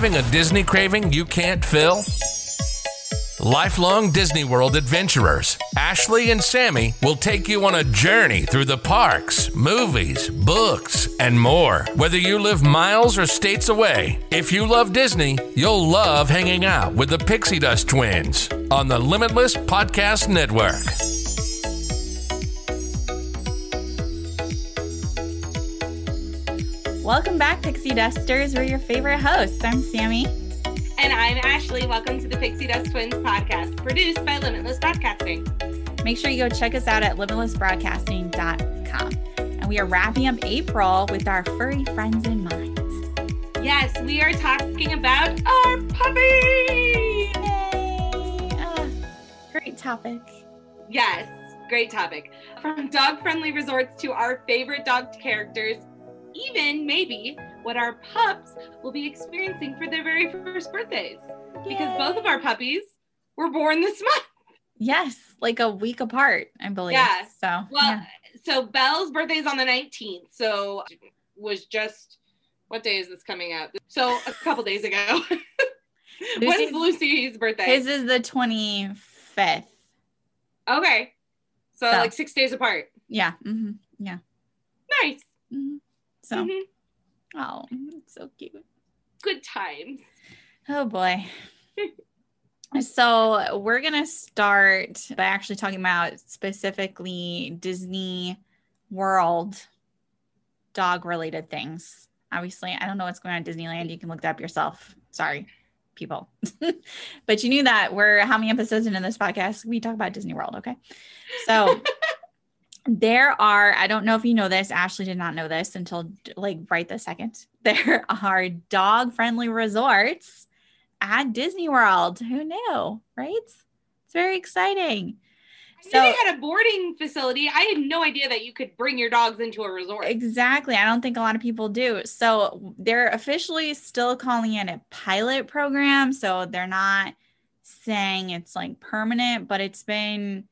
Having a Disney craving you can't fill? Lifelong Disney World adventurers, Ashley and Sammy will take you on a journey through the parks, movies, books, and more. Whether you live miles or states away, if you love Disney, you'll love hanging out with the Pixie Dust twins on the Limitless Podcast Network. Welcome back, Pixie Dusters. We're your favorite hosts. I'm Sammy. And I'm Ashley. Welcome to the Pixie Dust Twins podcast, produced by Limitless Broadcasting. Make sure you go check us out at limitlessbroadcasting.com. And we are wrapping up April with our furry friends in mind. Yes, we are talking about our puppy. Yay! Ah, great topic. Yes, great topic. From dog friendly resorts to our favorite dog characters, even maybe what our pups will be experiencing for their very first birthdays. Because both of our puppies were born this month. Yes, like a week apart, I believe. Yeah. So, Well, yeah. so Belle's birthday is on the 19th. So was just what day is this coming out? So a couple days ago. When's Lucy's- Lucy's birthday? his is the 25th. okay. So, So. like six days apart. Yeah. hmm Yeah. Nice. hmm So, Mhm. oh, so cute. Good times. Oh boy. so we're gonna start by actually talking about specifically Disney World dog related things. Obviously, I don't know what's going on at Disneyland. You can look that up yourself. Sorry, people. but you knew that we're how many episodes into this podcast? We talk about Disney World, okay? So there are, I don't know if you know this, Ashley did not know this until like right this second. There are dog friendly resorts at Disney World. Who knew, right? It's very exciting. I knew So- they had a boarding facility. I had no idea that you could bring your dogs into a resort. Exactly. I don't think a lot of people do. So they're officially still calling it a pilot program. So they're not saying it's like permanent, but it's been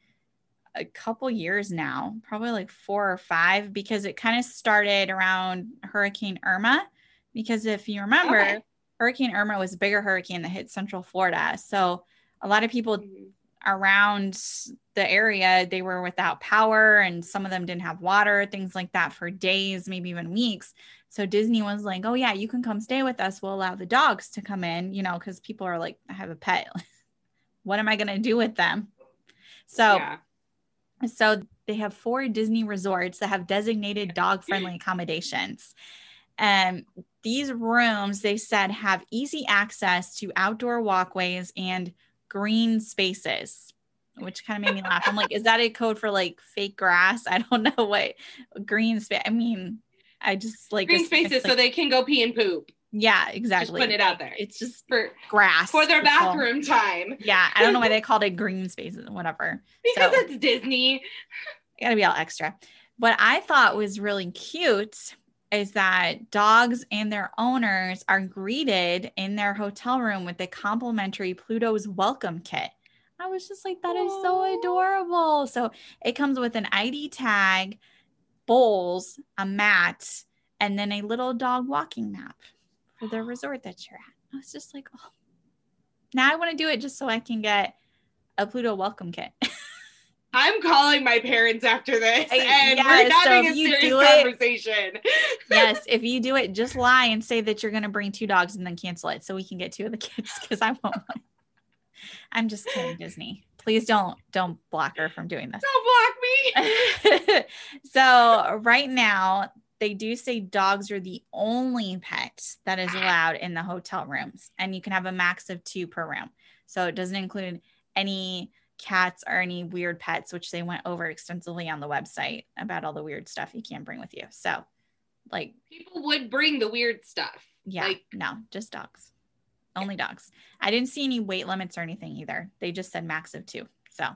a couple years now, probably like four or five, because it kind of started around Hurricane Irma. Because if you remember, Okay. Hurricane Irma was a bigger hurricane that hit Central Florida. So a lot of people Mhm. around the area they were without power and some of them didn't have water things like that for days maybe even weeks so disney was like oh yeah you can come stay with us we'll allow the dogs to come in you know because people are like i have a pet what am i going to do with them so yeah. So they have four Disney resorts that have designated dog friendly accommodations. And these rooms, they said, have easy access to outdoor walkways and green spaces, which kind of made me laugh. I'm like, is that a code for like fake grass? I don't know what green space. I mean, I just like Green spaces it's so they can go pee and poop yeah, exactly. putting it out there. It's just for grass for their bathroom time Yeah, I don't know why they called it green spaces, or whatever. because So- it's Disney. gotta be all extra. What I thought was really cute is that dogs and their owners are greeted in their hotel room with a complimentary Pluto's welcome kit. I was just like, that is so adorable. So it comes with an ID tag, bowls, a mat, and then a little dog walking map. For the resort that you're at. I was just like, oh, now I want to do it just so I can get a Pluto welcome kit. I'm calling my parents after this, and yeah, we're having if a serious it- conversation. yes, if you do it, just lie and say that you're going to bring two dogs and then cancel it so we can get two of the kids because I won't. I'm just kidding, Disney. Please don't don't block her from doing this. Don't block me. so right now they do say dogs are the only pet that is allowed in the hotel rooms and you can have a max of two per room. So it doesn't include any cats or any weird pets which they went over extensively on the website about all the weird stuff you can't bring with you. So like People would bring the weird stuff. yeah Like- no just dogs. only dogs. I didn't see any weight limits or anything either. They just said max of two. So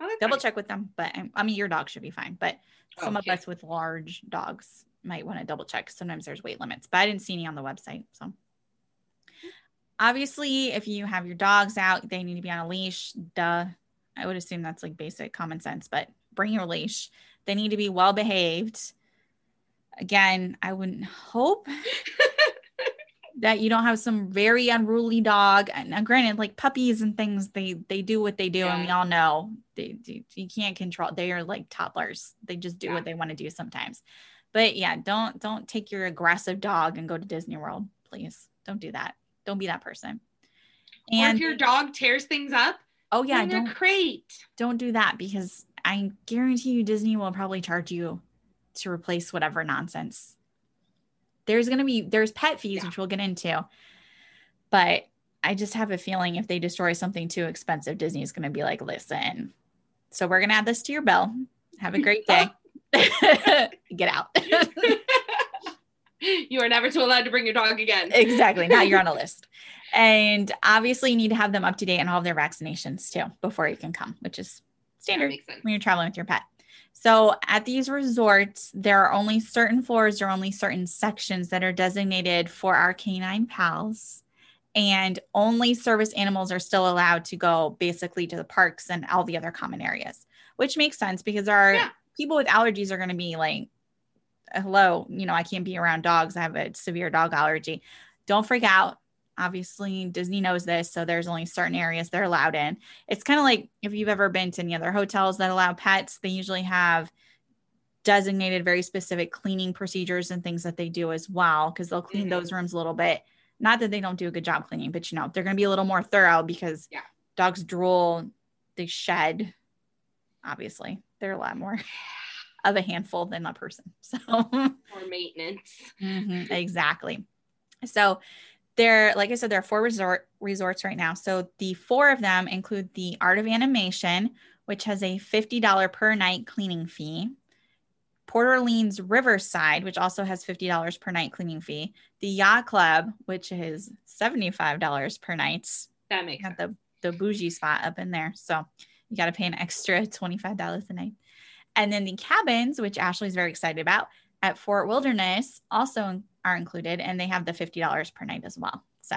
Oh, double check with them but i mean your dog should be fine but some Okay. of us with large dogs might want to double check sometimes there's weight limits but i didn't see any on the website so. Obviously if you have your dogs out they need to be on a leash duh. I would assume that's like basic common sense but bring your leash. They need to be well behaved. Again i wouldn't hope that you don't have some very unruly dog and now granted like puppies and things they they do what they do and we all know they, they you can't control they are like toddlers. They just do Yeah. what they want to do sometimes but yeah don't don't take your aggressive dog and go to disney world please don't do that don't be that person or and if your dog tears things up, oh yeah don't crate. don't do that because I guarantee you Disney will probably charge you to replace whatever nonsense. There's going to be there's pet fees Yeah. which we'll get into. But I just have a feeling if they destroy something too expensive Disney is going to be like, "Listen. So we're going to add this to your bill. Have a great day. get out." you are never too allowed to bring your dog again. exactly. Now you're on a list. And obviously you need to have them up to date on all of their vaccinations too before you can come, which is standard. when you're traveling with your pet. So at these resorts, there are only certain floors, or only certain sections that are designated for our canine pals. And only service animals are still allowed to go basically to the parks and all the other common areas, which makes sense because our Yeah. People with allergies are going to be like, hello, you know, I can't be around dogs. I have a severe dog allergy. Don't freak out. Obviously, Disney knows this. So there's only certain areas they're allowed in it's kind of like if you've ever been to any other hotels that allow pets, they usually have designated very specific cleaning procedures and things that they do as well because they'll clean Mhm. those rooms a little bit. Not that they don't do a good job cleaning, but you know, they're going to be a little more thorough because Yeah. dogs drool, they shed. Obviously, they're a lot more of a handful than a person. So, Or maintenance. Mhm, exactly. So there, like I said, there are four resort resorts right now. So the four of them include the Art of Animation, which has a $50 per night cleaning fee. Port Orleans Riverside, which also has $50 per night cleaning fee. The Yacht Club, which is $75 per night. That makes sense. The, the bougie spot up in there. So you got to pay an extra $25 a night. And then the cabins, which Ashley's very excited about at Fort Wilderness, also are included, and they have the $50 per night as well. So,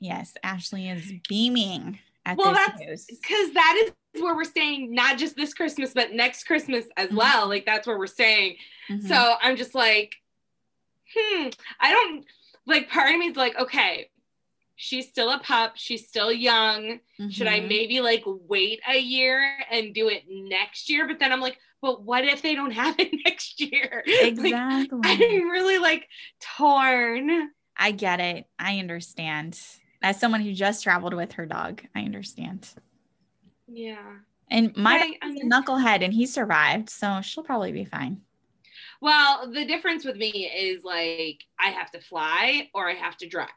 yes, Ashley is beaming at Well, that's-. Because that is where we're staying, not just this Christmas, but next Christmas as Mhm. well. Like that's where we're staying. Mhm. So I'm just like, hmm, I don't like part of me is like, okay, she's still a pup, she's still young. Should I Mhm. maybe like wait a year and do it next year? But then I'm like, but what if they don't have it next year? Like, Exactly. I'm really like torn. I get it. I understand. As someone who just traveled with her dog, I understand. Yeah. And my is a knucklehead and he survived, so she'll probably be fine. Well, the difference with me is like I have to fly or I have to drive.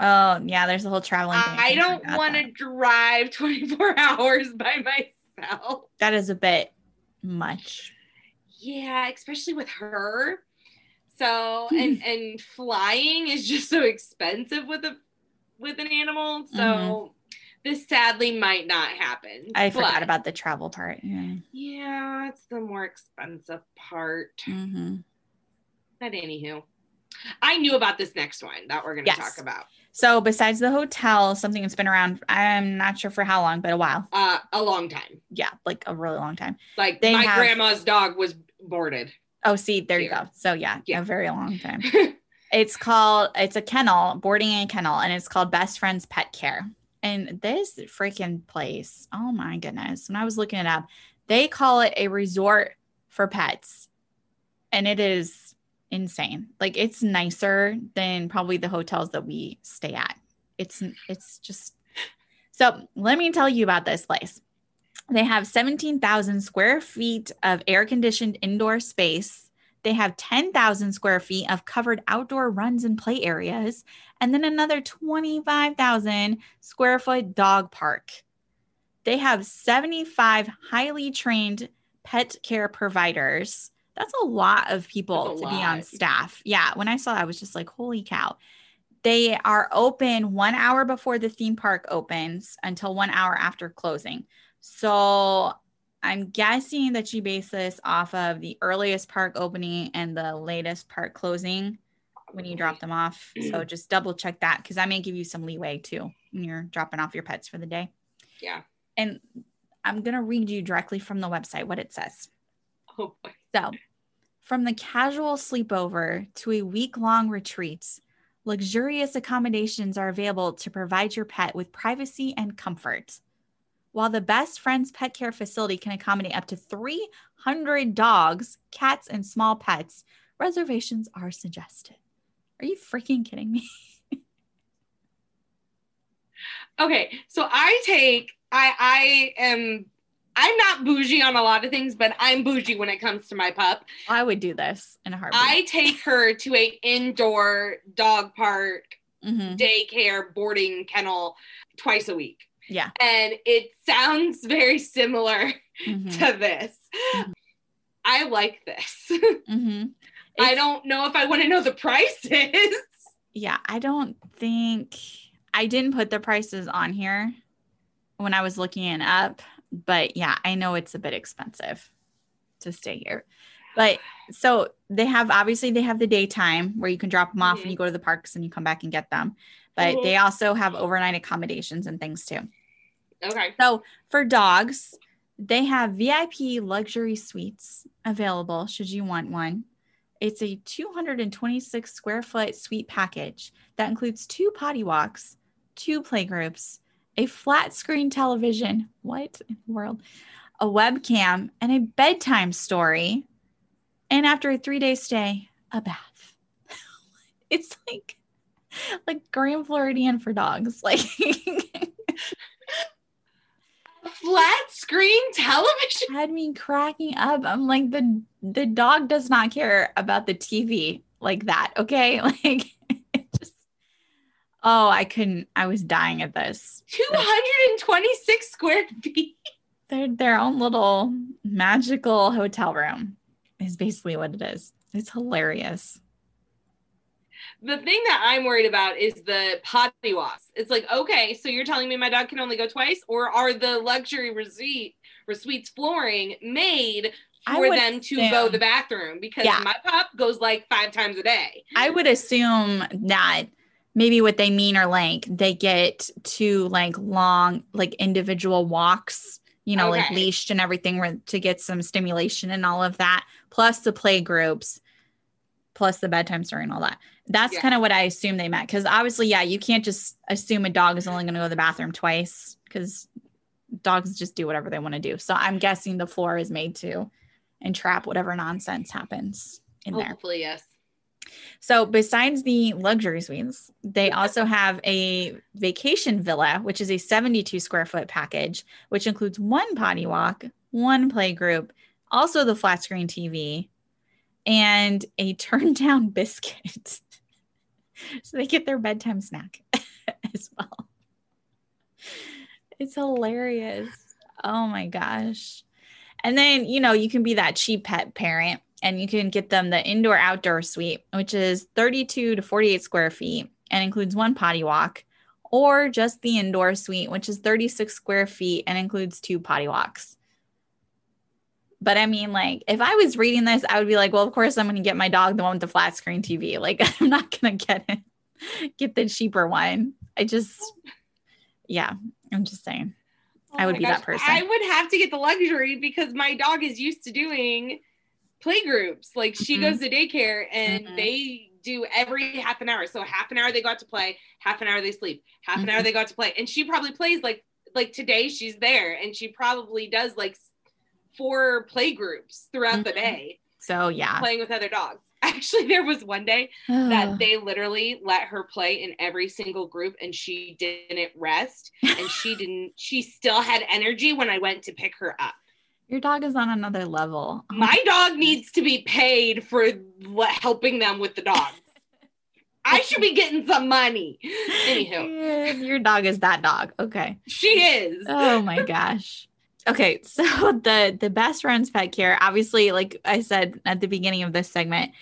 Oh, yeah, there's a whole traveling thing. I kinda don't want to drive 24 hours by myself. That is a bit much. Yeah, especially with her. So and and flying is just so expensive with a with an animal. So this sadly might not happen. Mm-hmm. I forgot But, about the travel part. Yeah. Yeah, it's the more expensive part. Mhm. But anywho, I knew about this next one that we're going to Yes. talk about So, besides the hotel, something that's been around, I'm not sure for how long, but a while. uh, a long time. Yeah, like a really long time. Like They my have- grandma's dog was boarded. Oh, see, there you go. So, yeah, Yeah. a very long time. It's called it's a kennel, boarding and kennel, and it's called Best Friends Pet Care. And this freaking place, oh my goodness. When I was looking it up, they call it a resort for pets. And it is insane. Like it's nicer than probably the hotels that we stay at. It's it's just so let me tell you about this place. They have 17,000 square feet of air conditioned indoor space. They have 10,000 square feet of covered outdoor runs and play areas, and then another 25,000 square foot dog park. They have 75 highly trained pet care providers. That's a lot of people to lot. be on staff. Yeah. When I saw that, I was just like, holy cow. They are open one hour before the theme park opens until one hour after closing. So I'm guessing that you base this off of the earliest park opening and the latest park closing when you drop them off. So just double check that because I may give you some leeway too when you're dropping off your pets for the day. Yeah. And I'm going to read you directly from the website what it says. Oh boy. So, from the casual sleepover to a week long retreat, luxurious accommodations are available to provide your pet with privacy and comfort. While the Best Friends Pet Care Facility can accommodate up to 300 dogs, cats, and small pets, reservations are suggested. Are you freaking kidding me? okay, so I take I I am I'm not bougie on a lot of things, but I'm bougie when it comes to my pup. I would do this in a heartbeat. I take her to a indoor dog park, mm-hmm. daycare, boarding kennel twice a week. Yeah. And it sounds very similar mm-hmm. to this. Mm-hmm. I like this. Mm-hmm. I don't know if I want to know the prices. Yeah, I don't think I didn't put the prices on here when I was looking it up, but yeah, I know it's a bit expensive to stay here. But so they have obviously they have the daytime where you can drop them off mm-hmm. and you go to the parks and you come back and get them. But mm-hmm. they also have overnight accommodations and things too. Okay. So for dogs, they have VIP luxury suites available should you want one. It's a 226 square foot suite package that includes two potty walks, two play groups, a flat screen television, what in the world, a webcam, and a bedtime story. And after a three day stay, a bath. it's like like Grand Floridian for dogs. Like flat screen television had me cracking up. I'm like the the dog does not care about the TV like that. Okay, like oh, I couldn't. I was dying at this. Two hundred and twenty six square feet. They're their own little magical hotel room. Is basically what it is. It's hilarious the thing that I'm worried about is the potty walks. It's like, okay, so you're telling me my dog can only go twice, or are the luxury receipt suites flooring made for them to assume, go the bathroom? Because yeah. my pup goes like five times a day. I would assume that maybe what they mean are like they get to like long, like individual walks, you know, okay. like leashed and everything to get some stimulation and all of that, plus the play groups, plus the bedtime story and all that. That's yeah. kind of what I assume they meant. Because obviously, yeah, you can't just assume a dog is only going to go to the bathroom twice because dogs just do whatever they want to do. So I'm guessing the floor is made to entrap whatever nonsense happens in Hopefully, there. Hopefully, yes. So, besides the luxury suites, they also have a vacation villa, which is a 72 square foot package, which includes one potty walk, one play group, also the flat screen TV, and a turn down biscuit so they get their bedtime snack as well. It's hilarious. Oh my gosh. And then, you know, you can be that cheap pet parent and you can get them the indoor outdoor suite, which is 32 to 48 square feet and includes one potty walk, or just the indoor suite, which is 36 square feet and includes two potty walks. But I mean, like, if I was reading this, I would be like, well, of course, I'm going to get my dog the one with the flat screen TV. Like, I'm not going to get it, get the cheaper one. I just, yeah, I'm just saying. Oh I would be gosh. that person. I would have to get the luxury because my dog is used to doing play groups. Like, she mm-hmm. goes to daycare and mm-hmm. they do every half an hour. So half an hour they go out to play, half an hour they sleep, half an hour Mhm. they go out to play. And she probably plays like like today she's there and she probably does like four play groups throughout the Mhm. day So yeah. playing with other dogs. Actually, there was one day that they literally let her play in every single group and she didn't rest and she didn't she still had energy when I went to pick her up. Your dog is on another level. My dog needs to be paid for what helping them with the dogs. I should be getting some money. Anywho, Your dog is that dog. Okay. she is. Oh my gosh. Okay, so the the best friends pet care, obviously, like I said at the beginning of this segment,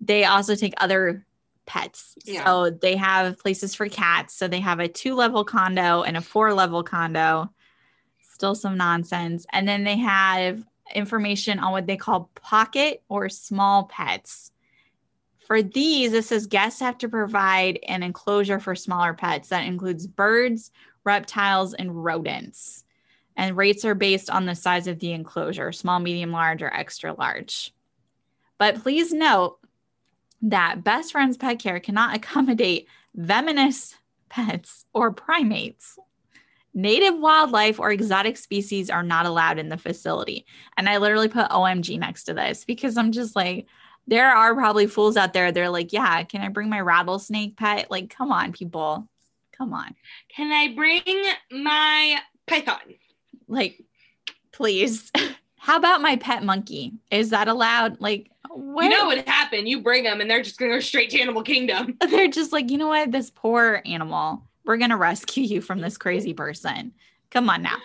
they also take other pets. Yeah. So they have places for cats. So they have a two level condo and a four level condo. Still some nonsense. And then they have information on what they call pocket or small pets. For these, it says guests have to provide an enclosure for smaller pets that includes birds, reptiles, and rodents. And rates are based on the size of the enclosure small, medium, large, or extra large. But please note that Best Friends Pet Care cannot accommodate venomous pets or primates. Native wildlife or exotic species are not allowed in the facility. And I literally put OMG next to this because I'm just like, there are probably fools out there. They're like, yeah, can I bring my rattlesnake pet? Like, come on, people. Come on. Can I bring my python? Like, please. How about my pet monkey? Is that allowed? Like, what? You know what happened? You bring them and they're just gonna go straight to Animal Kingdom. they're just like, you know what? This poor animal, we're going to rescue you from this crazy person. Come on now.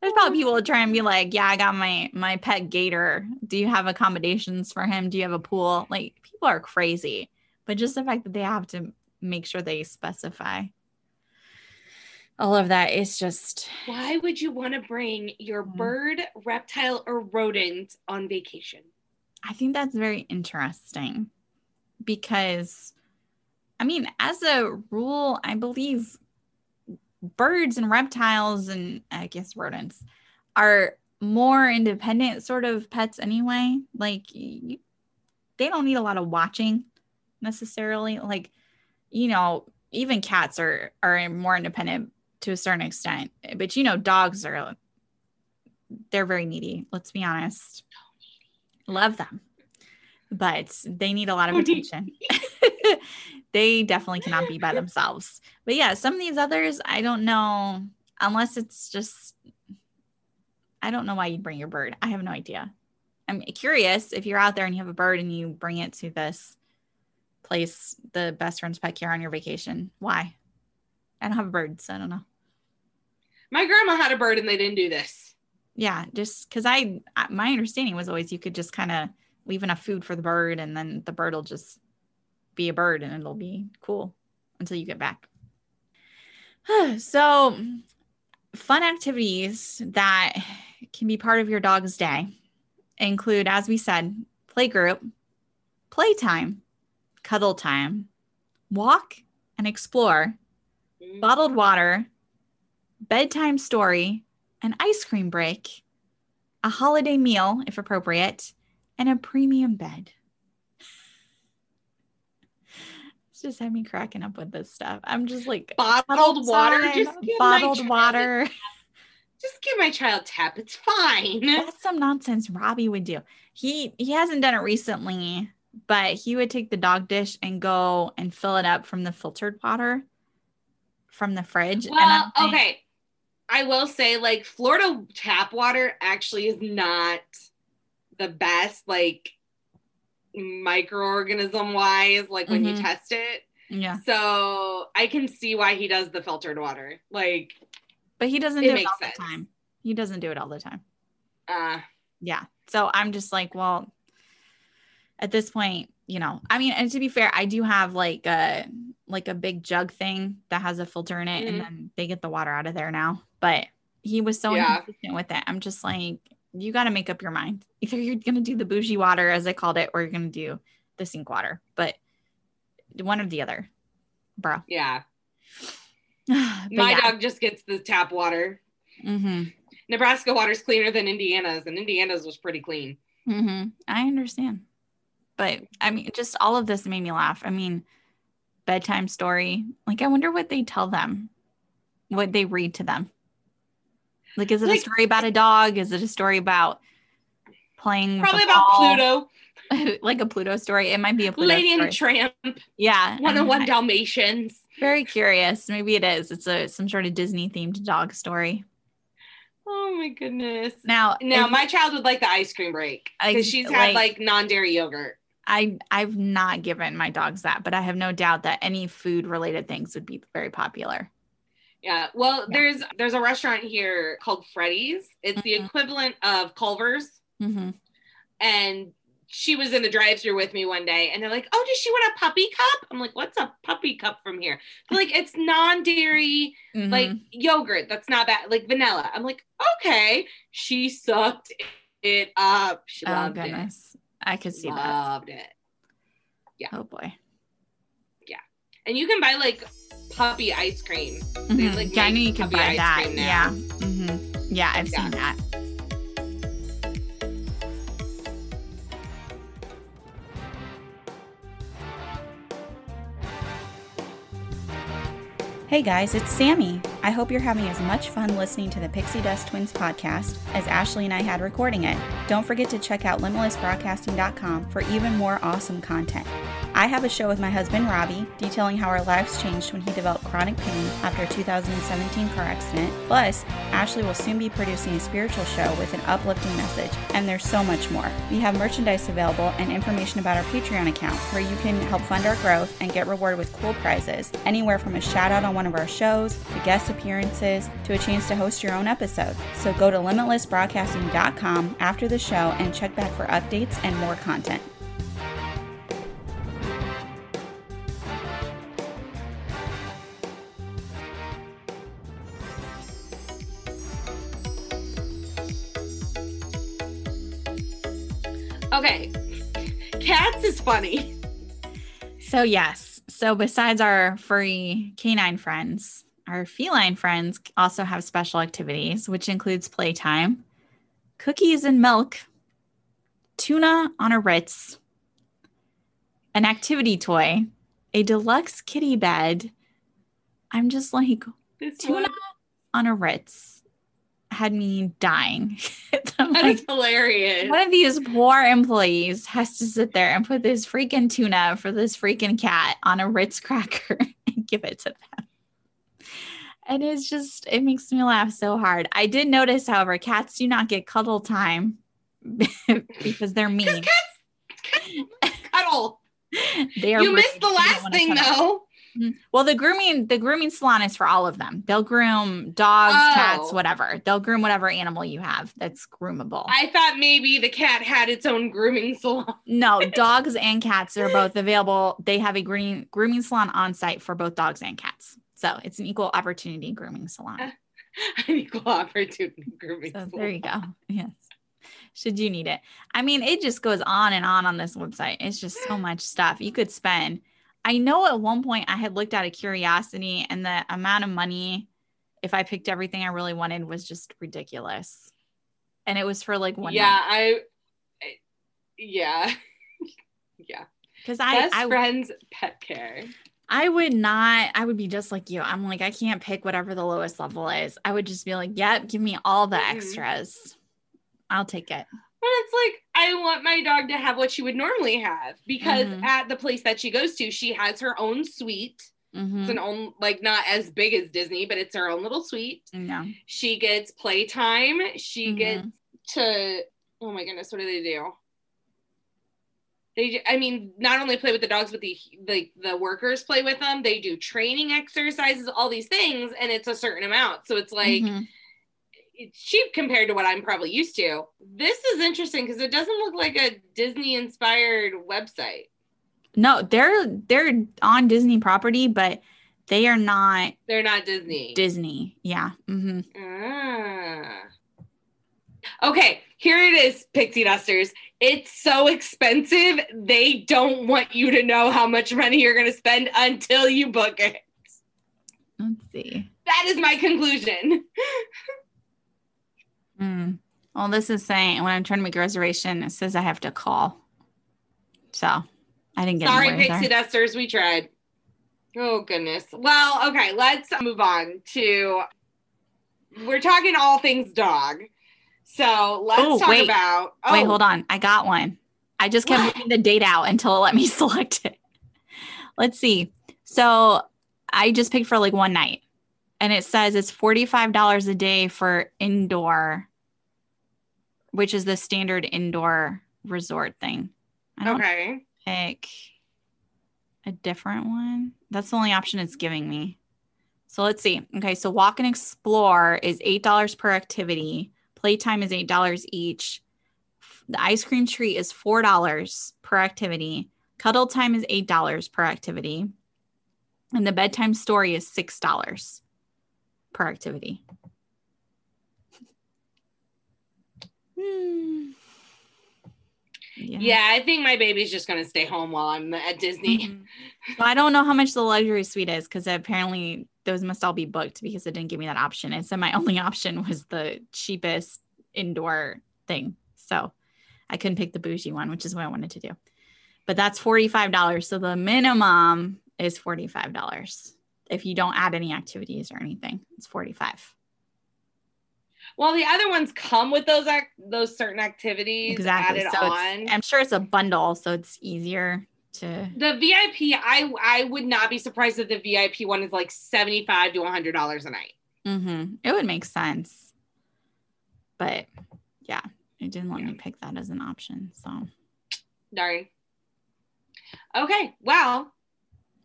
There's probably people that try and be like, yeah, I got my my pet gator. Do you have accommodations for him? Do you have a pool? Like people are crazy. But just the fact that they have to make sure they specify all of that is just Why would you want to bring your Mhm. bird, reptile, or rodent on vacation? I think that's very interesting because, I mean, as a rule, I believe birds and reptiles and I guess rodents are more independent sort of pets anyway. Like, you, they don't need a lot of watching necessarily. Like, you know, even cats are are more independent to a certain extent, but you know, dogs are they're very needy. Let's be honest. Love them, but they need a lot of Oh, attention. they definitely cannot be by themselves. But yeah, some of these others, I don't know, unless it's just, I don't know why you'd bring your bird. I have no idea. I'm curious if you're out there and you have a bird and you bring it to this place, the best friend's pet care on your vacation. Why? I don't have a bird, so I don't know. My grandma had a bird and they didn't do this. Yeah, just because I, I- my understanding was always you could just kind of leave enough food for the bird and then the bird will just be a bird and it'll be cool until you get back. so, fun activities that can be part of your dog's day include, as we said, play group, playtime, cuddle time, walk and explore, Mm. bottled water, bedtime story, an ice cream break, a holiday meal, if appropriate, and a premium bed. It's just had me cracking up with this stuff. I'm just like Bottled water. time, Just bottled water. Just give my child tap. It's fine. That's some nonsense Robbie would do. He he hasn't done it recently, but he would take the dog dish and go and fill it up from the filtered water from the fridge. and Well, like, okay. I will say, like, Florida tap water actually is not the best, like, microorganism wise, like when you Mhm. test it. Yeah. So I can see why he does the filtered water. Like, But he doesn't It do it all sense. the time. He doesn't do it all the time. uh, Yeah. So I'm just like, well, at this point, you know, I mean, and to be fair, I do have like a like a big jug thing that has a filter in it, Mhm. and then they get the water out of there now. But he was so Yeah. inconsistent with it. I'm just like, you got to make up your mind. Either you're gonna do the bougie water, as I called it, or you're gonna do the sink water. But one or the other, bro. yeah. My yeah. dog just gets the tap water. Mm-hmm. Nebraska water's cleaner than Indiana's, and Indiana's was pretty clean. hmm I understand. But I mean, just all of this made me laugh. I mean, bedtime story. Like, I wonder what they tell them, what they read to them. Like, is it Like- a story about a dog? Is it a story about playing? Probably about? Pluto, like a Pluto story. It might be a Pluto Lady and story. the Tramp, yeah, one on one Dalmatians. Very curious. Maybe it is. It's a some sort of Disney themed dog story. Oh my goodness. Now, Now my child would like the ice cream break because she's like- had like non-dairy yogurt. I I've not given my dogs that, but I have no doubt that any food related things would be very popular. Yeah. Well, Yeah. there's there's a restaurant here called Freddy's. It's the Mhm. equivalent of Culver's. Mm-hmm. And she was in the drive-through with me one day, and they're like, "Oh, does she want a puppy cup?" I'm like, "What's a puppy cup from here?" They're like, "It's non-dairy, Mm-hmm. like yogurt. That's not bad, like vanilla." I'm like, "Okay." She sucked it up. She oh loved goodness, I could it. see that. Loved it. Yeah. Oh boy. And you can buy like puppy ice cream. They, Mhm. like, yeah, I make knew you puppy buy ice that. cream now. Yeah. hmm Yeah, I've Yeah. seen that. Hey guys, it's Sammy. I hope you're having as much fun listening to the Pixie Dust Twins podcast as Ashley and I had recording it. Don't forget to check out limitlessbroadcasting.com for even more awesome content. I have a show with my husband Robbie detailing how our lives changed when he developed chronic pain after a 2017 car accident. Plus, Ashley will soon be producing a spiritual show with an uplifting message, and there's so much more. We have merchandise available and information about our Patreon account where you can help fund our growth and get rewarded with cool prizes, anywhere from a shout out on one of our shows, to guest appearances, to a chance to host your own episode. So go to limitlessbroadcasting.com after the show and check back for updates and more content. Okay. Cats is funny. So, yes. So, besides our furry canine friends, our feline friends also have special activities, which includes playtime, cookies and milk, tuna on a Ritz, an activity toy, a deluxe kitty bed. I'm just like, This tuna one- on a Ritz had me dying. That like, is hilarious. one of these poor employees has to sit there and put this freaking tuna for this freaking cat on a Ritz cracker and give it to them. And it's just, it makes me laugh so hard. I did notice, however, cats do not get cuddle time because they're mean. Cuddle. They are You missed the last thing cuddle. though. Mhm. Well, the grooming the grooming salon is for all of them. They'll groom dogs, Oh. cats, whatever. They'll groom whatever animal you have that's groomable. I thought maybe the cat had its own grooming salon. no, dogs and cats are both available. They have a green grooming salon on site for both dogs and cats. So it's an equal opportunity grooming salon. An equal opportunity grooming So salon. there you go. Yes. Should you need it? I mean, it just goes on and on on this website. It's just so much stuff you could spend. I know at one point I had looked out of curiosity, and the amount of money, if I picked everything I really wanted, was just ridiculous. And it was for like one yeah, I, I- yeah, yeah. because I Best I, friends pet care. I would not. I would be just like you. I'm like I can't pick whatever the lowest level is. I would just be like, yep, give me all the Mhm. extras. I'll take it. But it's like I want my dog to have what she would normally have because Mhm. at the place that she goes to, she has her own suite. Mhm. It's an own like not as big as Disney, but it's her own little suite. No. She gets playtime. She Mhm. gets to oh my goodness, what do they do? They, I mean, not only play with the dogs, but the like the workers play with them. They do training exercises, all these things, and it's a certain amount. So it's like Mhm. It's cheap compared to what I'm probably used to. This is interesting because it doesn't look like a Disney inspired website. No, they're they're on Disney property, but they are not They're not Disney. Disney. Yeah. hmm Ah. Okay, here it is, Pixie Dusters. It's so expensive, they don't want you to know how much money you're going to spend until you book it. Let's see. That is my conclusion. Mm. Well, this is saying when I'm trying to make a reservation, it says I have to call. So I didn't get Sorry. Pixie Dusters, we tried. Oh goodness. Well, okay, let's move on to we're talking all things dog. So let's Oh, talk wait. about oh Wait, hold on. I got one. I just kept What? moving the date out until it let me select it. Let's see. So I just picked for like one night. And it says it's $45 a day for indoor, which is the standard indoor resort thing. I don't Okay. pick a different one. That's the only option it's giving me. So let's see. Okay, so walk and explore is $8 per activity. Playtime is $8 each. The ice cream treat is $4 per activity. Cuddle time is $8 per activity. And the bedtime story is $6 per activity. Hmm. Yeah. I think my baby's just gonna stay home while I'm at Disney. Mhm. Well, I don't know how much the luxury suite is because apparently those must all be booked because it didn't give me that option. It said my only option was the cheapest indoor thing. So I couldn't pick the bougie one, which is what I wanted to do. But that's $45. So the minimum is $45. If you don't add any activities or anything, it's 45 Well, the other ones come with those act those certain activities Exactly. added So on. I'm sure it's a bundle, so it's easier to. the VIP, I I would not be surprised if the VIP one is like seventy five to hundred dollars a night. Mm-hmm. It would make sense. But yeah, it didn't let me pick that as an option. So Darn. Okay, well,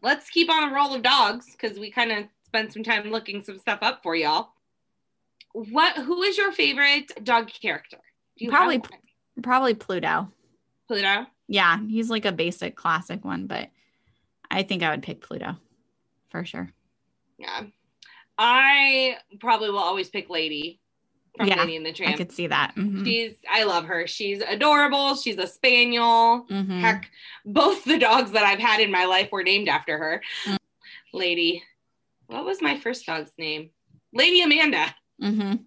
let's keep on the roll of dogs because we kind of spent some time looking some stuff up for y'all. What? Who is your favorite dog character? Do you Probably- probably Pluto. Pluto. Yeah, he's like a basic classic one, but I think I would pick Pluto for sure. Yeah, I probably will always pick Lady from Yeah, Lady and the I could see that. Mhm. She's I love her. She's adorable. She's a spaniel. Mhm. Heck, both the dogs that I've had in my life were named after her. Mm. Lady. What was my first dog's name? Lady Amanda. Mhm.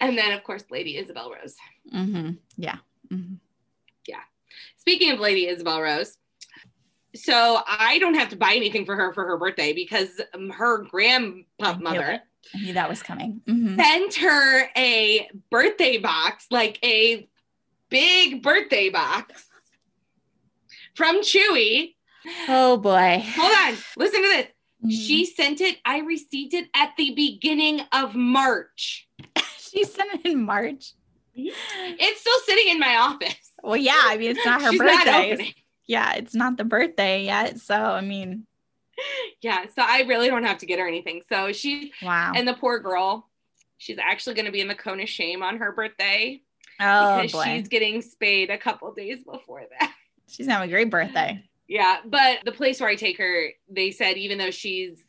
And then of course Lady Isabel Rose. Mhm. Yeah. Mhm. Speaking of Lady Isabel Rose, so I don't have to buy anything for her for her birthday because um, her grandmother. I knew that was coming. Mhm. sent her a birthday box, like a big birthday box from Chewy. Oh boy. Hold on, listen to this. She mm-hmm. sent it, I received it at the beginning of March. she sent it in March. It's still sitting in my office. Well, yeah. I mean, it's not her not birthday. opening. yeah, it's not the birthday yet. So I mean, Yeah, so I really don't have to get her anything. So she wow. and the poor girl, she's actually going to be in the cone of shame on her birthday oh because boy. she's getting spayed a couple days before that. She's have a great birthday. Yeah, but the place where I take her, they said even though she's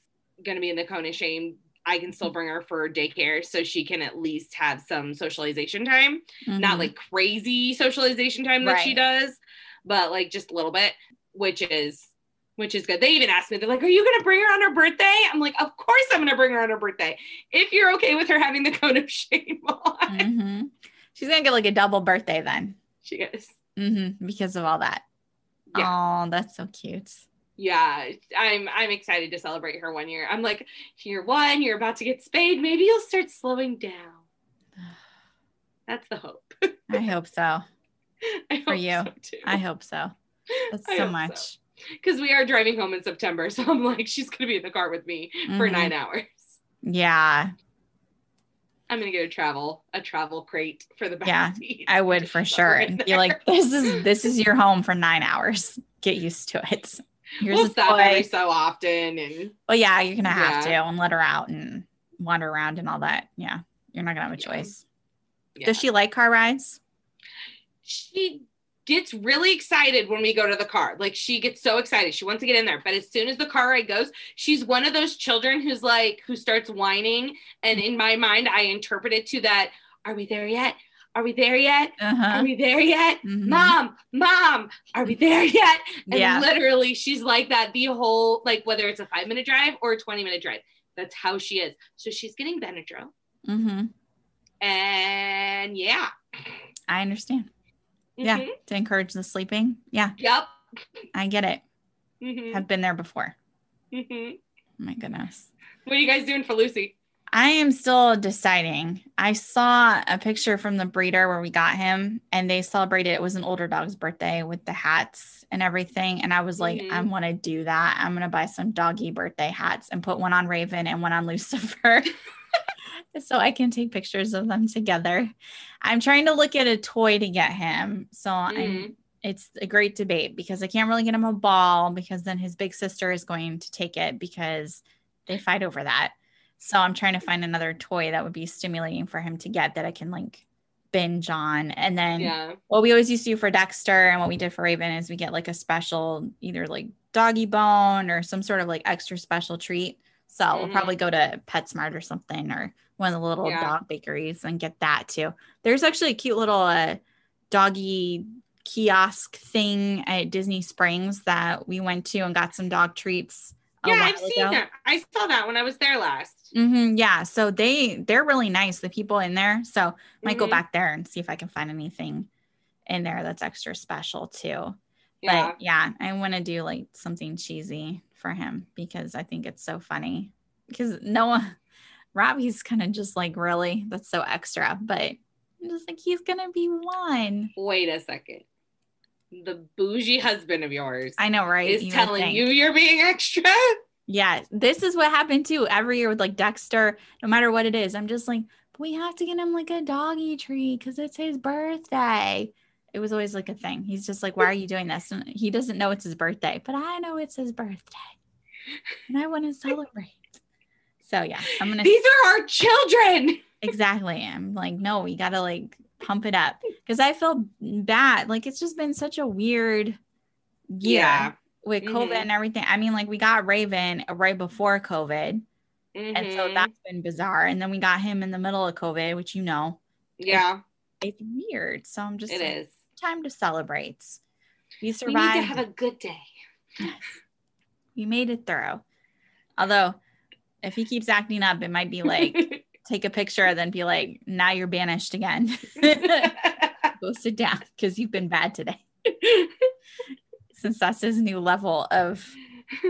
going to be in the cone of shame, I can still bring her for daycare so she can at least have some socialization time. Not Mhm. like crazy socialization time that she does, but like just a little bit, which is which is good. They even asked me, they're like, "Are you going to bring her on her birthday?" I'm like, "Of course I'm going to bring her on her birthday. If you're okay with her having the cone of shame on." Mhm. She's gonna get like a double birthday then, She goes, hmm because of all that. Yeah. Oh, that's so cute. yeah i'm i'm excited to celebrate her one year i'm like year one you're about to get spayed maybe you'll start slowing down that's the hope I hope so. I For you. so. I hope so. That's I so much. because we are driving home in september so i'm like she's gonna be in the car with me for Mhm. nine hours Yeah, i'm gonna get a travel a travel crate for the back Yeah, seat. I would for sure. And be like, this is this is your home for nine hours. Get used to it. Here's we'll stop every so often and Well, yeah, you're gonna have Yeah. to and let her out and wander around and all that. Yeah, you're not gonna have a Yeah. choice. yeah. Does she like car rides? she gets really excited when we go to the car. Like she gets so excited. She wants to get in there. But as soon as the car ride goes, she's one of those children who's like, who starts whining. And in my mind, I interpret it to that, are we there yet? Are we there yet? Uh-huh. Are we there yet? Mhm. Mom, mom, are we there yet? And Yeah. literally she's like that the whole, like whether it's a five minute drive or a 20 minute drive. That's how she is. So she's getting Benadryl. Mm-hmm. And yeah. I understand. Yeah, Mhm. to encourage the sleeping. Yeah. Yep. I get it. Mhm, Have been there before. mhm. Oh my goodness. What are you guys doing for Lucy? I am still deciding. I saw a picture from the breeder where we got him, and they celebrated it was an older dog's birthday with the hats and everything. And I was like, Mhm. I want to do that. I'm gonna buy some doggy birthday hats and put one on Raven and one on Lucifer. so I can take pictures of them together. I'm trying to look at a toy to get him. So I'm Mhm. it's a great debate because I can't really get him a ball because then his big sister is going to take it because they fight over that. So I'm trying to find another toy that would be stimulating for him to get that I can like binge on. And then Yeah. what we always used to do for Dexter and what we did for Raven is we get like a special either like doggy bone or some sort of like extra special treat. So we'll Mhm. probably go to PetSmart or something or one of the little Yeah. dog bakeries and get that too. There's actually a cute little uh, doggy kiosk thing at Disney Springs that we went to and got some dog treats. Yeah, I've seen ago. that. I saw that when I was there last. hmm yeah, so they they're really nice. The people in there. So might go Mhm. back there and see if I can find anything in there that's extra special too. Yeah. But yeah, I want to do like something cheesy for him because I think it's so funny. Because Noah, Robbie's kind of just like really that's so extra, but I'm just like he's gonna be one. Wait a second. The bougie husband of yours I know, right? is You telling you you're being extra. Yeah, this is what happened too every year with like Dexter, no matter what it is. I'm just like, we have to get him like a doggy treat because it's his birthday. It was always like a thing. He's just like, why are you doing this? And he doesn't know it's his birthday, but I know it's his birthday and I want to celebrate. So yeah, I'm gonna These are our children. exactly. I'm like, no, we gotta like pump it up because I feel bad. Like it's just been such a weird year Yeah. with COVID Mhm. and everything. I mean, like we got Raven right before COVID. And so Mhm. that's been bizarre. And then we got him in the middle of COVID, which you know, yeah, it's weird. So I'm just it like, is. time to celebrate. We We need survived. to have a good day. Yes. we made it through. Although, if he keeps acting up, it might be like take a picture and then be like, now you're banished again. Go sit down because you've been bad today. Since that's his new level of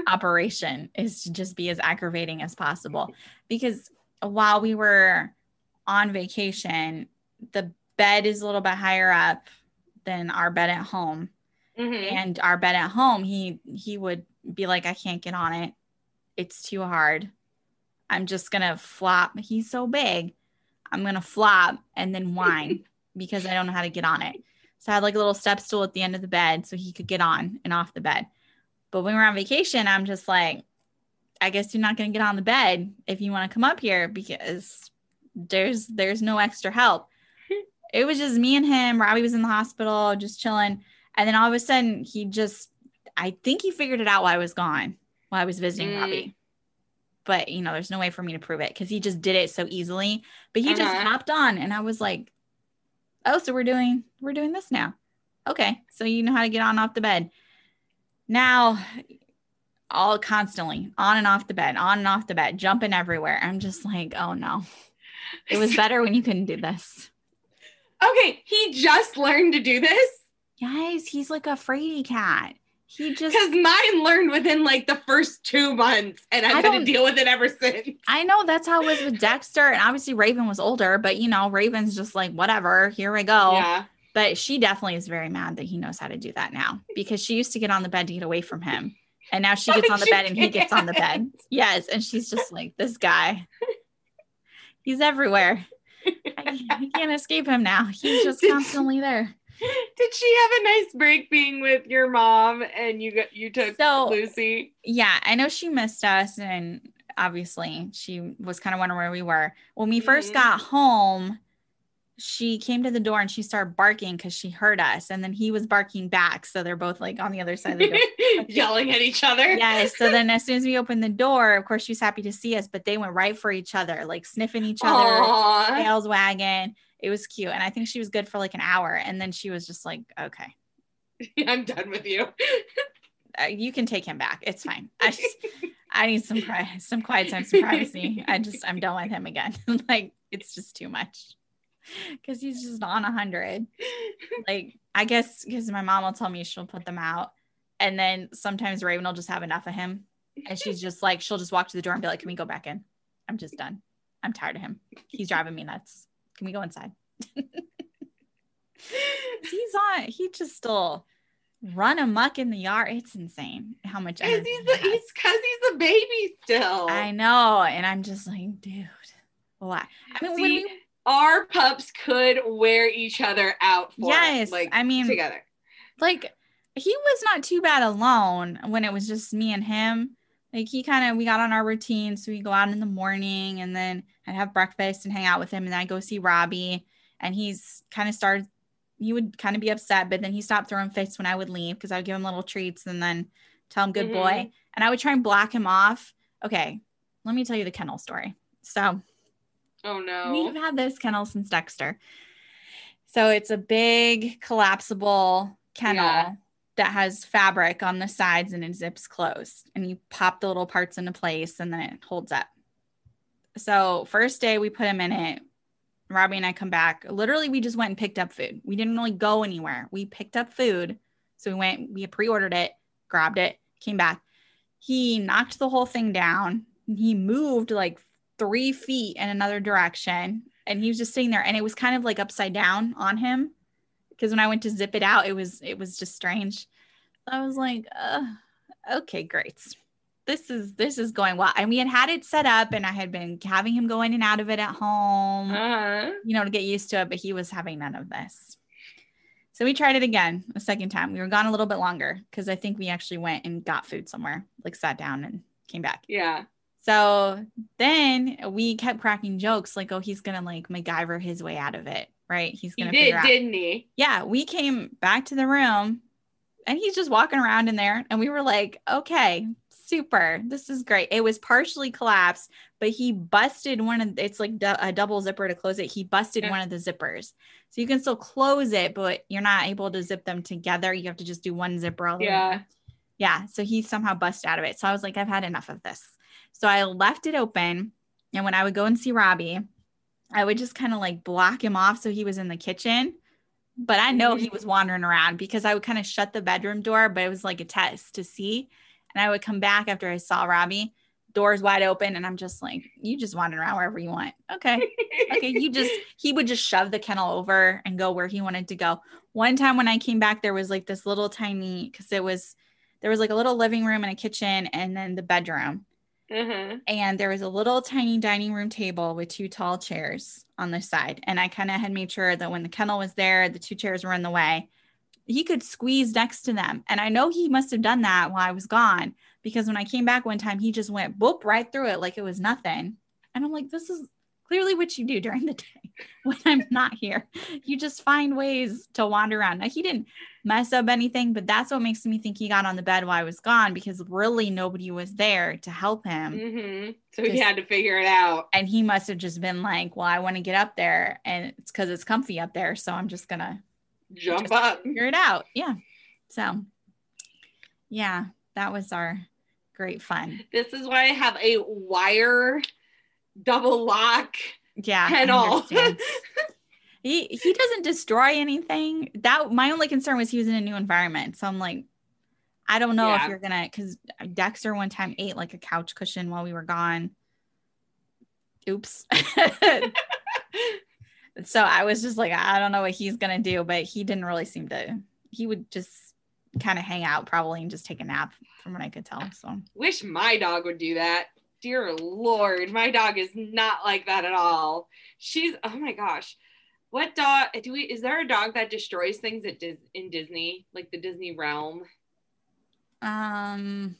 operation is to just be as aggravating as possible. Because while we were on vacation, the bed is a little bit higher up than our bed at home. Mhm. And our bed at home, he he would be like, I can't get on it. It's too hard. I'm just gonna flop. He's so big. I'm gonna flop and then whine because I don't know how to get on it. So I had like a little step stool at the end of the bed so he could get on and off the bed. But when we're on vacation, I'm just like, I guess you're not gonna get on the bed if you want to come up here because there's there's no extra help. It was just me and him. Robbie was in the hospital, just chilling. And then all of a sudden, he just, I think he figured it out while I was gone, while I was visiting Mm. Robbie. But, you know, there's no way for me to prove it because he just did it so easily. But he just Uh-huh. hopped on and I was like, oh, so we're doing, we're doing this now. Okay. So you know how to get on off the bed. Now, all constantly on and off the bed, on and off the bed, jumping everywhere. I'm just like, oh no. It was better when you couldn't do this. Okay, he just learned to do this Guys, he's like a fraidy cat. He just because mine learned within like the first two months, and I've had to deal with it ever since. I know that's how it was with Dexter. And obviously Raven was older, but you know, Raven's just like, whatever, here we go. Yeah. But she definitely is very mad that he knows how to do that now because she used to get on the bed to get away from him. And now she gets on the bed and he gets on the bed. Yes. And she's just like, this guy, he's everywhere. I, I can't escape him now. He's just constantly there. Did she have a nice break being with your mom and you got you took So- Lucy? yeah, I know she missed us, and obviously she was kind of wondering where we were. When we 1st Mhm. got home, she came to the door and she started barking because she heard us, and then he was barking back. So they're both like on the other side of the door. Yelling at each other. yes. So then as soon as we opened the door, of course she was happy to see us, but they went right for each other, like sniffing each other, tails wagging. It was cute, and I think she was good for like an hour, and then she was just like, "Okay, I'm done with you. uh, you can take him back. It's fine. I just, I need some pri- some quiet time, some privacy. I just I'm done with him again. like it's just too much because he's just on a hundred. Like I guess because my mom will tell me she'll put them out, And then sometimes Raven will just have enough of him. And she's just like, she'll just walk to the door and be like, Can we go back in? I'm just done. I'm tired of him. He's driving me nuts. Can we go inside? he's on, he just still run amok in the yard. It's insane how much Because he's, he a- he's, cause he's a baby still. I know. And I'm just like, dude, why? I mean, See, we, our pups could wear each other out for yes, us, like I mean, together. like he was not too bad alone when it was just me and him. Like he kind of we got on our routine, so we go out in the morning and then I'd have breakfast and hang out with him, and then I go see Robbie, and he's kind of started. He would kind of be upset, but then he stopped throwing fits when I would leave because I would give him little treats and then tell him good boy, Mhm. and I would try and block him off. Okay, let me tell you the kennel story. So Oh no. We've had this kennel since Dexter. So it's a big collapsible kennel Yeah. that has fabric on the sides and it zips closed. And you pop the little parts into place and then it holds up. So first day we put him in it. Robbie and I come back. Literally, we just went and picked up food. We didn't really go anywhere. We picked up food. So we went, we pre-ordered it, grabbed it, came back. He knocked the whole thing down. He moved like three feet in another direction and he was just sitting there and it was kind of like upside down on him because when i went to zip it out it was it was just strange i was like uh, okay great this is this is going well and we had had it set up and i had been having him go in and out of it at home Uh-huh. you know to get used to it but he was having none of this so we tried it again a second time we were gone a little bit longer because i think we actually went and got food somewhere like sat down and came back Yeah. so then we kept cracking jokes like, oh, he's gonna like MacGyver his way out of it, right? He's gonna did, figure out. didn't he? Yeah, we came back to the room and he's just walking around in there, and we were like, okay, super, this is great. It was partially collapsed, but he busted one of it's like du- a double zipper to close it. He busted Yeah. one of the zippers, so you can still close it, but you're not able to zip them together. You have to just do one zipper all the Yeah. around. Yeah. So he somehow busted out of it. So I was like, I've had enough of this. So I left it open. And when I would go and see Robbie, I would just kind of like block him off so he was in the kitchen. But I know he mm-hmm. was wandering around because I would kind of shut the bedroom door, but it was like a test to see. And I would come back after I saw Robbie, doors wide open, and I'm just like, you just wander around wherever you want. Okay okay, you just he would just shove the kennel over and go where he wanted to go. One time when I came back, there was like this little tiny because it was there was like a little living room and a kitchen and then the bedroom. Uh-huh. And there was a little tiny dining room table with two tall chairs on the side. And I kind of had made sure that when the kennel was there, the two chairs were in the way. He could squeeze next to them. And I know he must have done that while I was gone because when I came back one time, he just went boop right through it like it was nothing. And I'm like, this is clearly what you do during the day when I'm not here. You just find ways to wander around. Now, he didn't mess up anything, but that's what makes me think he got on the bed while I was gone because really nobody was there to help him. hmm So he had to figure it out. And he must have just been like, well, I want to get up there and it's because it's comfy up there. So I'm just going to Jump up. figure it out. Yeah. So, yeah, that was our great fun. This is why I have a wire double lock Yeah. Kennel. he he doesn't destroy anything. That my only concern was he was in a new environment. So I'm like, I don't know Yeah. if you're gonna because Dexter one time ate like a couch cushion while we were gone. Oops. so I was just like, I don't know what he's gonna do, but he didn't really seem to. He would just kind of hang out probably and just take a nap, from what I could tell. So Wish my dog would do that. Dear Lord, my dog is not like that at all. She's oh my gosh. What dog do we is there a dog that destroys things at Dis, in Disney? Like the Disney realm? um.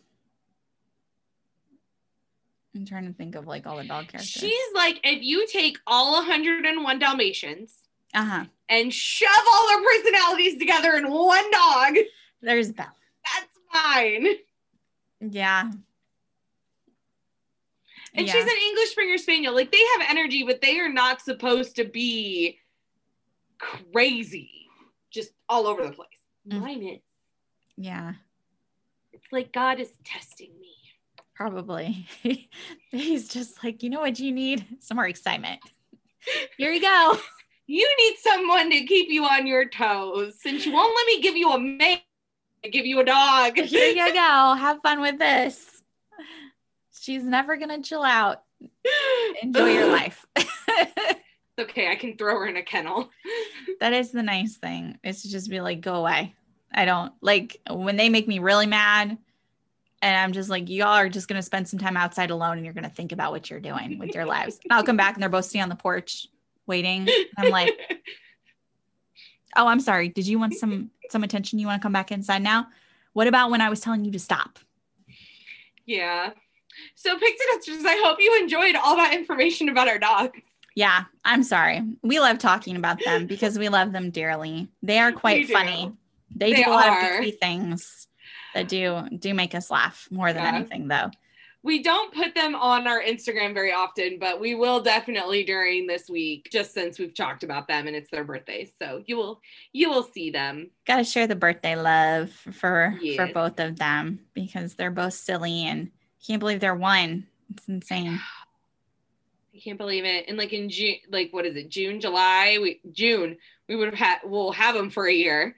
I'm trying to think of like all the dog characters. She's like if you take all 101 Dalmatians uh huh. and shove all their personalities together in one dog, There's Belle. that's fine. Yeah. And Yeah. she's an English Springer Spaniel. Like they have energy, but they are not supposed to be crazy, just all over the place. Mm. Mine is. Yeah, It's like God is testing me. Probably. He's just like, you know what you need? Some more excitement. Here you go. You need someone to keep you on your toes since you won't let me give you a man. give you a dog. Here you go. Have fun with this. She's never gonna chill out. Enjoy your life. okay, I can throw her in a kennel. that is the nice thing. Is to just be like, go away. I don't like when they make me really mad. And I'm just like, y'all are just gonna spend some time outside alone and you're gonna think about what you're doing with your lives. I'll come back and they're both sitting on the porch waiting. I'm like, oh, I'm sorry. Did you want some some attention? You want to come back inside now? What about when I was telling you to stop? Yeah. So Pixie Dusters, I hope you enjoyed all that information about our dog. Yeah, I'm sorry. We love talking about them because we love them dearly. They are quite funny. They, they, do a lot are. of goofy things that do do make us laugh more than yeah. anything though we don't put them on our Instagram very often, but we will definitely during this week, just since we've talked about them and it's their birthdays. So you will you will see them. Gotta share the birthday love for yes. for both of them because they're both silly and can't believe they're one. It's insane. I can't believe it. And like in June, like what is it? June, July, we June, we would have had we'll have them for a year.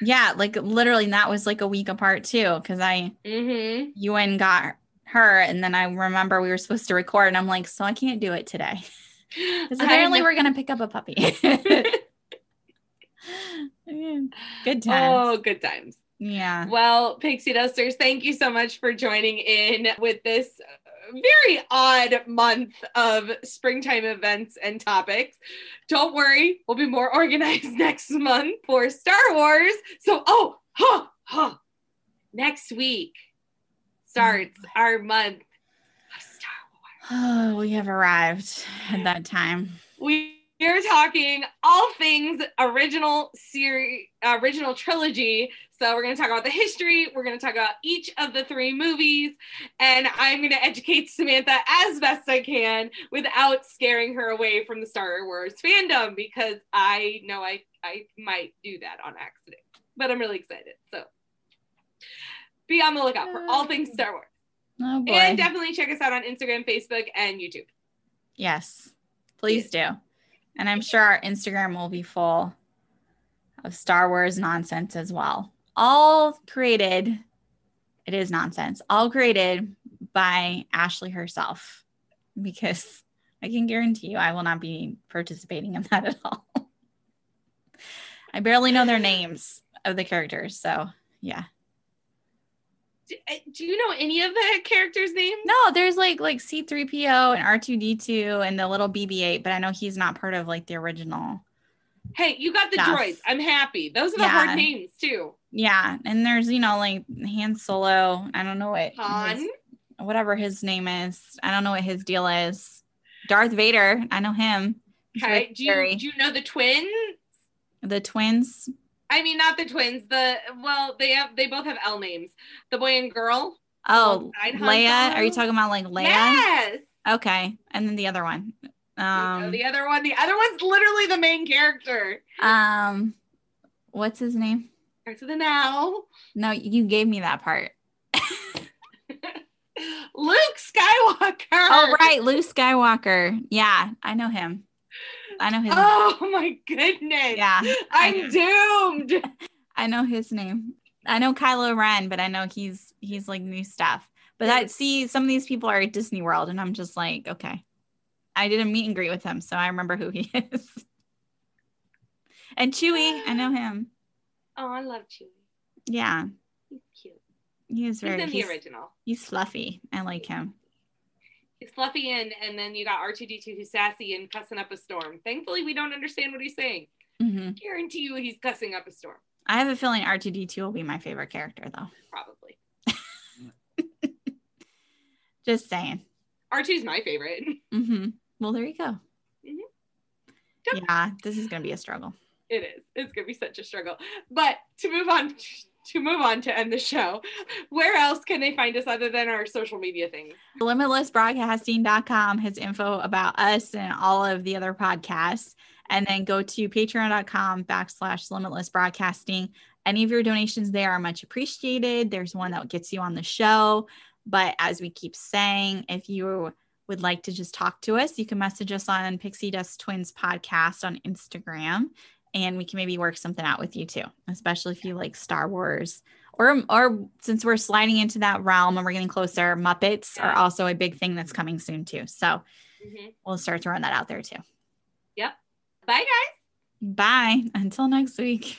Yeah, like literally, that was like a week apart too. Cause I, mm-hmm. you and got her. And then I remember we were supposed to record, and I'm like, so I can't do it today. Because apparently we're going to pick up a puppy. good times. Oh, good times. Yeah. Well, Pixie Dusters, thank you so much for joining in with this very odd month of springtime events and topics. Don't worry, we'll be more organized next month for Star Wars. So, oh, huh, huh. Next week, starts mm. our month of Star Wars. Oh, we have arrived at that time. We are talking all things original series, original trilogy. So we're going to talk about the history. We're going to talk about each of the three movies, and I'm going to educate Samantha as best I can without scaring her away from the Star Wars fandom because I know I I might do that on accident. But I'm really excited. So be on the lookout for all things Star Wars. Oh. And definitely check us out on Instagram, Facebook, and YouTube. Yes, please do. And I'm sure our Instagram will be full of Star Wars nonsense as well. All created, it is nonsense, all created by Ashley herself, because I can guarantee you I will not be participating in that at all. I barely know their names of the characters. So, yeah. Eh, do, you know any of the characters' names? No, there's like like C3PO and R2D2 and the little BB8, but I know he's not part of like the original. Hey, you got the stuff. droids. I'm happy. Those are the yeah. hard names too. Yeah, and there's you know like Han Solo. I don't know what Han, his, whatever his name is. I don't know what his deal is. Darth Vader. I know him. Okay. Do you, do you know the twins? The twins. I mean, not the twins. The well, they have they both have L names. The boy and girl. Oh, Leia. Are you talking about like Leia? Yes. Okay, and then the other one. Um, the other one. The other one's literally the main character. Um, what's his name? Starts with an L. No, you gave me that part. Luke Skywalker. Oh right, Luke Skywalker. Yeah, I know him. I know his. Oh name. my goodness! Yeah, I'm doomed. I know his name. I know Kylo Ren, but I know he's he's like new stuff. But I see some of these people are at Disney World, and I'm just like, okay. I did a meet and greet with him, so I remember who he is. and Chewie, I know him. Oh, I love Chewie. Yeah. He's cute. He is very. He's in the original. He's fluffy. I like him fluffy and and then you got R2D2 who's sassy and cussing up a storm. Thankfully, we don't understand what he's saying. Mm-hmm. Guarantee you he's cussing up a storm. I have a feeling R2D2 will be my favorite character though. Probably. Just saying. R2's my favorite. Mm-hmm. Well, there you go. Mm-hmm. Yeah, this is going to be a struggle. It is. It's going to be such a struggle. But to move on to move on to end the show, where else can they find us other than our social media things? Limitlessbroadcasting.com has info about us and all of the other podcasts. And then go to patreon.com backslash limitless broadcasting. Any of your donations there are much appreciated. There's one that gets you on the show. But as we keep saying, if you would like to just talk to us, you can message us on Pixie Dust Twins podcast on Instagram and we can maybe work something out with you too, especially if you like Star Wars or or since we're sliding into that realm and we're getting closer, Muppets are also a big thing that's coming soon too. So Mhm. we'll start throwing that out there too. Yep. Bye, guys. Bye. Until next week.